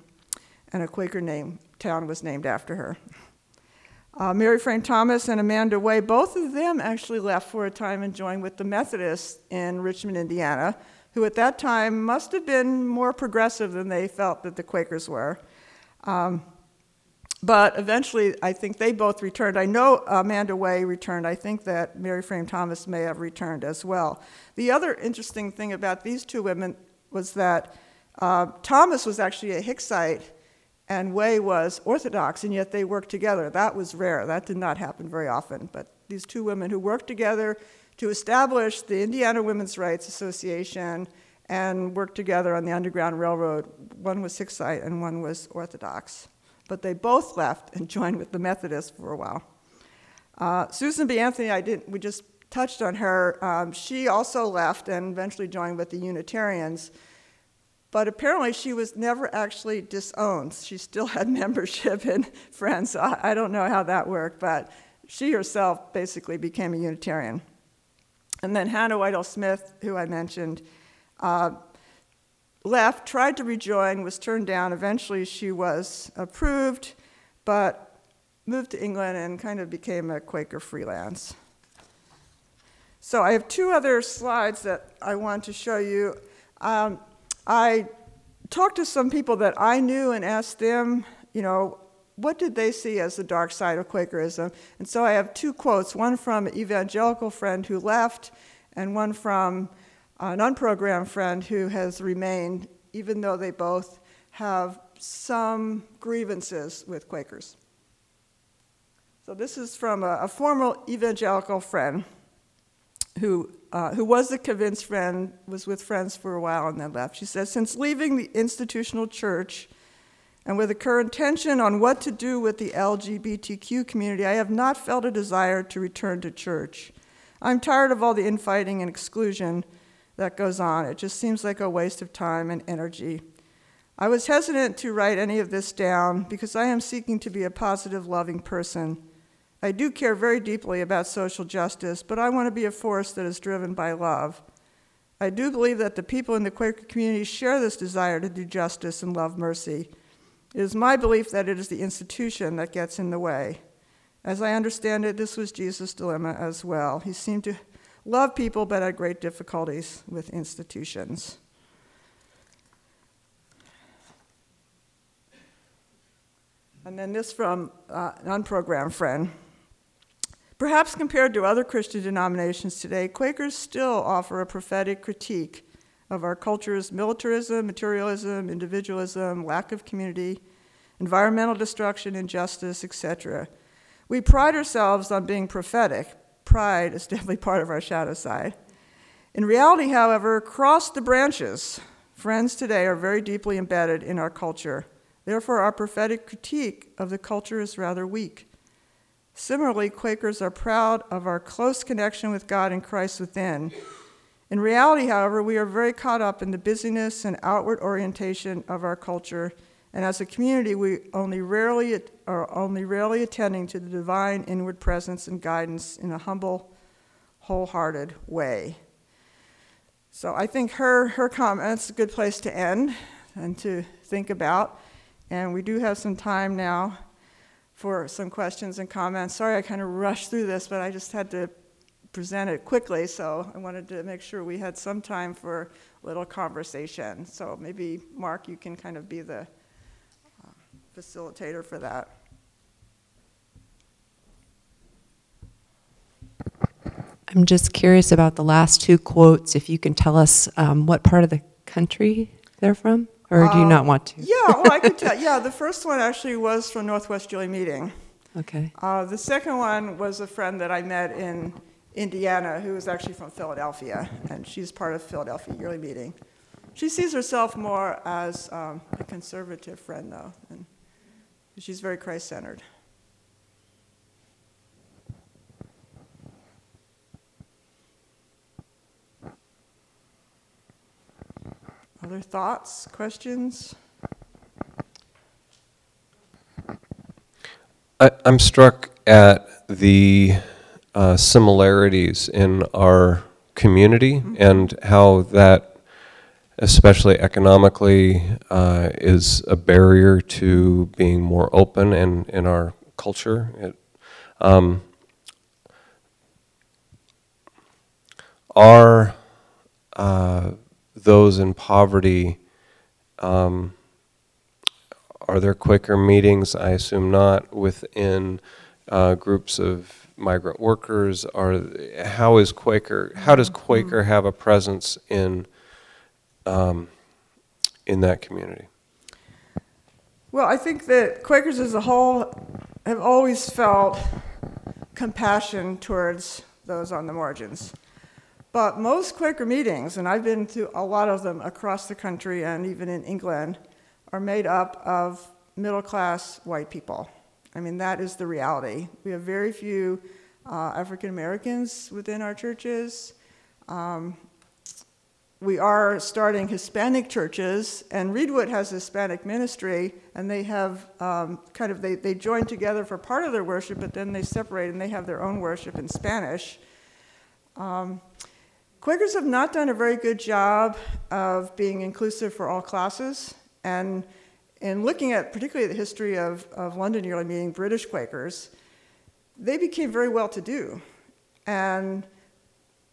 and a Quaker name town was named after her. Uh, Mary Frame Thomas and Amanda Way, both of them actually left for a time and joined with the Methodists in Richmond, Indiana, who at that time must have been more progressive than they felt that the Quakers were. Um, but eventually, I think they both returned. I know Amanda Way returned. I think that Mary Frame Thomas may have returned as well. The other interesting thing about these two women was that uh, Thomas was actually a Hicksite and Way was Orthodox, and yet they worked together. That was rare. That did not happen very often. But these two women who worked together to establish the Indiana Women's Rights Association and worked together on the Underground Railroad, one was Hicksite and one was Orthodox but they both left and joined with the Methodists for a while. Uh, Susan B. Anthony, I didn't, we just touched on her. Um, she also left and eventually joined with the Unitarians, but apparently she was never actually disowned. She still had membership and Friends. I, I don't know how that worked, but she herself basically became a Unitarian. And then Hannah Whitall Smith, who I mentioned, uh, left, tried to rejoin, was turned down. Eventually, she was approved, but moved to England and kind of became a Quaker freelance. So, I have two other slides that I want to show you. Um, I talked to some people that I knew and asked them, you know, what did they see as the dark side of Quakerism? And so I have two quotes one from an evangelical friend who left, and one from an unprogrammed friend who has remained, even though they both have some grievances with Quakers. So this is from a, a former evangelical friend who, uh, who was a convinced friend, was with friends for a while and then left. She says, Since leaving the institutional church and with the current tension on what to do with the LGBTQ community, I have not felt a desire to return to church. I'm tired of all the infighting and exclusion that goes on. It just seems like a waste of time and energy. I was hesitant to write any of this down because I am seeking to be a positive, loving person. I do care very deeply about social justice, but I want to be a force that is driven by love. I do believe that the people in the Quaker community share this desire to do justice and love mercy. It is my belief that it is the institution that gets in the way. As I understand it, this was Jesus' dilemma as well. He seemed to love people but had great difficulties with institutions. And then this from uh, an unprogrammed friend. Perhaps compared to other Christian denominations today, Quakers still offer a prophetic critique of our culture's militarism, materialism, individualism, lack of community, environmental destruction, injustice, etc. We pride ourselves on being prophetic. Pride is definitely part of our shadow side. In reality, however, across the branches, friends today are very deeply embedded in our culture. Therefore, our prophetic critique of the culture is rather weak. Similarly, Quakers are proud of our close connection with God and Christ within. In reality, however, we are very caught up in the busyness and outward orientation of our culture, and as a community, we only rarely are only rarely attending to the divine inward presence and guidance in a humble, wholehearted way. So I think her her comments a good place to end and to think about. And we do have some time now for some questions and comments. Sorry I kind of rushed through this, but I just had to present it quickly, so I wanted to make sure we had some time for a little conversation. So maybe, Mark, you can kind of be the facilitator for that. I'm just curious about the last two quotes. If you can tell us um, what part of the country they're from, or do you not want to? Yeah, well, I could tell. Yeah, the first one actually was from Northwest Yearly Meeting. Okay. Uh, the second one was a friend that I met in Indiana who is actually from Philadelphia, and she's part of Philadelphia Yearly Meeting. She sees herself more as um, a conservative friend, though, and she's very Christ centered. Other thoughts, questions? I, I'm struck at the uh, similarities in our community and how that, especially economically, uh, is a barrier to being more open in, in our culture. It, um, are uh, those in poverty, um, are there Quaker meetings? I assume not within uh, groups of migrant workers. Are how is Quaker? How does Quaker have a presence in um, in that community? Well, I think that Quakers as a whole have always felt compassion towards those on the margins. But most Quaker meetings, and I've been to a lot of them across the country and even in England, are made up of middle class white people. I mean, that is the reality. We have very few uh, African Americans within our churches. Um, we are starting Hispanic churches, and Reedwood has Hispanic ministry, and they have um, kind of they, they join together for part of their worship, but then they separate and they have their own worship in Spanish. Um, Quakers have not done a very good job of being inclusive for all classes, and in looking at particularly the history of, of London Yearly Meeting, British Quakers, they became very well to do. And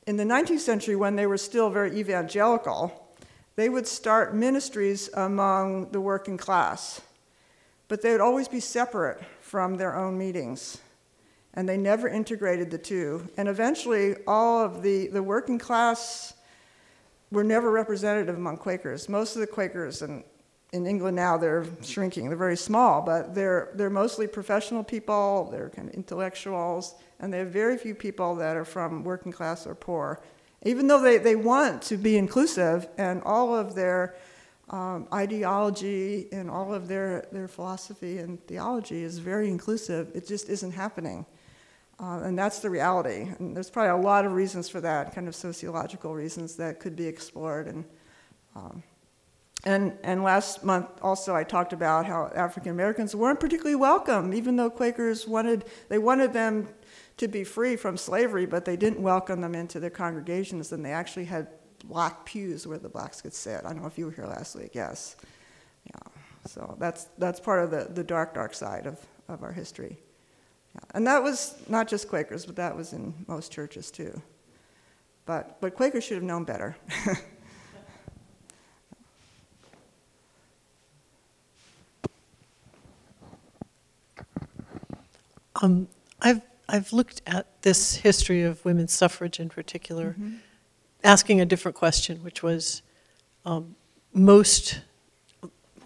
in the 19th century, when they were still very evangelical, they would start ministries among the working class, but they would always be separate from their own meetings and they never integrated the two. And eventually, all of the, the working class were never representative among Quakers. Most of the Quakers in, in England now, they're shrinking, they're very small, but they're, they're mostly professional people, they're kind of intellectuals, and they have very few people that are from working class or poor. Even though they, they want to be inclusive, and all of their um, ideology and all of their, their philosophy and theology is very inclusive, it just isn't happening. Uh, and that's the reality. And there's probably a lot of reasons for that, kind of sociological reasons that could be explored. And, um, and, and last month also I talked about how African Americans weren't particularly welcome, even though Quakers wanted, they wanted them to be free from slavery, but they didn't welcome them into their congregations, and they actually had black pews where the blacks could sit. I don't know if you were here last week, yes. Yeah. So that's, that's part of the, the dark, dark side of, of our history. And that was not just Quakers, but that was in most churches too. But, but Quakers should have known better. um, I've, I've looked at this history of women's suffrage in particular, mm-hmm. asking a different question, which was um, most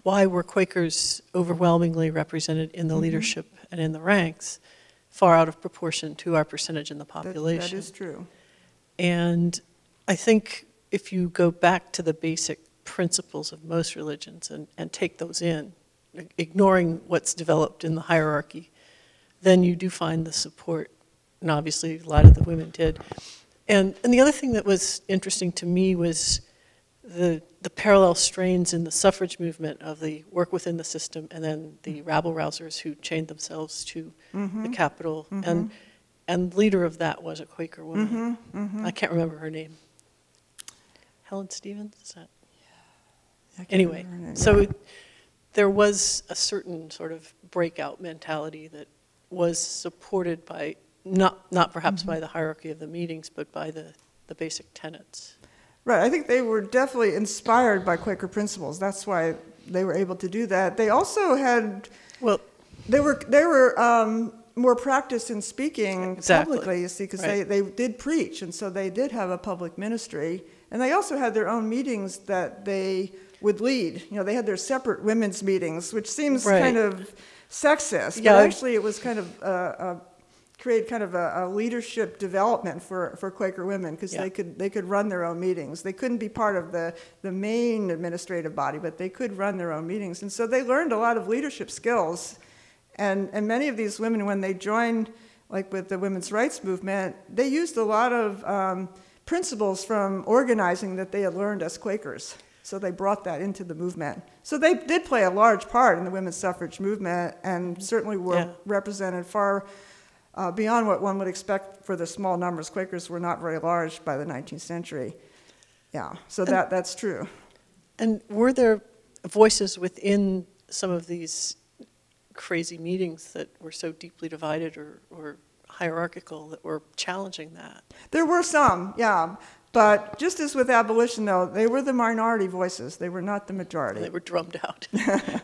why were Quakers overwhelmingly represented in the Mhm. leadership and in the ranks, far out of proportion to our percentage in the That- population. That is true. And I think if you go back to the basic principles of most religions and, and take those in, ignoring what's developed in the hierarchy, then you do find the support. And obviously, a lot of the women did. And, and the other thing that was interesting to me was the, the parallel strains in the suffrage movement of the work within the system and then the rabble rousers who chained themselves to the Mhm. Capitol. Mhm. And, and leader of that was a Quaker woman. Mhm, mhm. I can't remember her name. Helen Stevens, is that? Can't Anyway, remember her name, so it- there was a certain sort of breakout mentality that was supported by, not, not perhaps Mm-hmm. by the hierarchy of the meetings, but by the, the basic tenets. Right, I think they were definitely inspired by Quaker principles. That's why they were able to do that. They also had, well, they were they were um, more practiced in speaking Exactly. publicly. You see, because Right. they, they did preach, and so they did have a public ministry, and they also had their own meetings that they would lead. You know, they had their separate women's meetings, which seems Right. kind of sexist, Yeah, but actually it was kind of. Uh, uh, create kind of a, a leadership development for, for Quaker women because Yeah. they could they could run their own meetings. They couldn't be part of the, the main administrative body, but they could run their own meetings. And so they learned a lot of leadership skills. And and many of these women, when they joined, like with the women's rights movement, they used a lot of um, principles from organizing that they had learned as Quakers. So they brought that into the movement. So they did play a large part in the women's suffrage movement, and certainly were Yeah. represented far uh, beyond what one would expect for the small numbers. Quakers were not very large by the 19th century. Yeah, so that, that's true. And were there voices within some of these crazy meetings that were so deeply divided or, or hierarchical that were challenging that? There were some, yeah. But just as with abolition, though, they were the minority voices. They were not the majority. They were drummed out.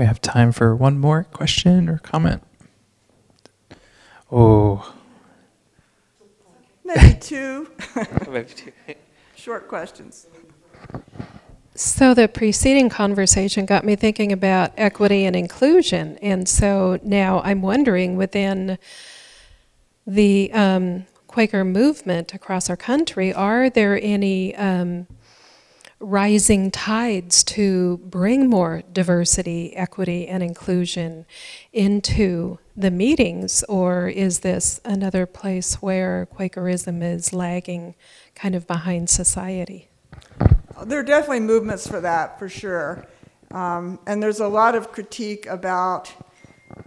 We have time for one more question or comment. Oh, Maybe two Maybe two. short questions. So the preceding conversation got me thinking about equity and inclusion, and so now I'm wondering within the um, Quaker movement across our country, are there any um, rising tides to bring more diversity, equity, and inclusion into the meetings, or is this another place where Quakerism is lagging kind of behind society? There are definitely movements for that, for sure. Um, and there's a lot of critique about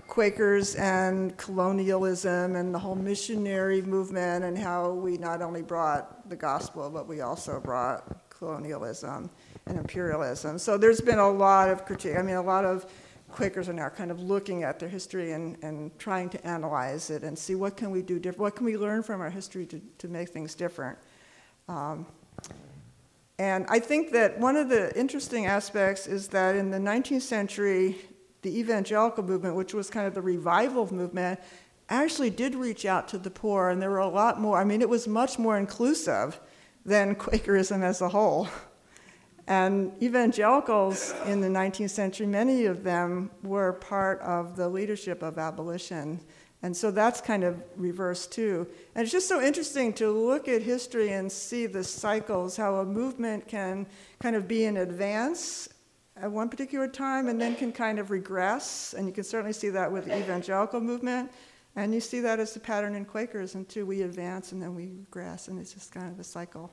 Quakers and colonialism and the whole missionary movement and how we not only brought the gospel, but we also brought colonialism and imperialism. So there's been a lot of critique. I mean, a lot of Quakers are now kind of looking at their history and, and trying to analyze it and see what can we do different, what can we learn from our history to, to make things different. Um, and I think that one of the interesting aspects is that in the 19th century, the evangelical movement, which was kind of the revival movement, actually did reach out to the poor, and there were a lot more. I mean, it was much more inclusive than Quakerism as a whole. And evangelicals in the 19th century, many of them were part of the leadership of abolition. And so that's kind of reversed too. And it's just so interesting to look at history and see the cycles, how a movement can kind of be in advance at one particular time and then can kind of regress. And you can certainly see that with the evangelical movement. And you see that as the pattern in Quakers until we advance and then we regress. And it's just kind of a cycle.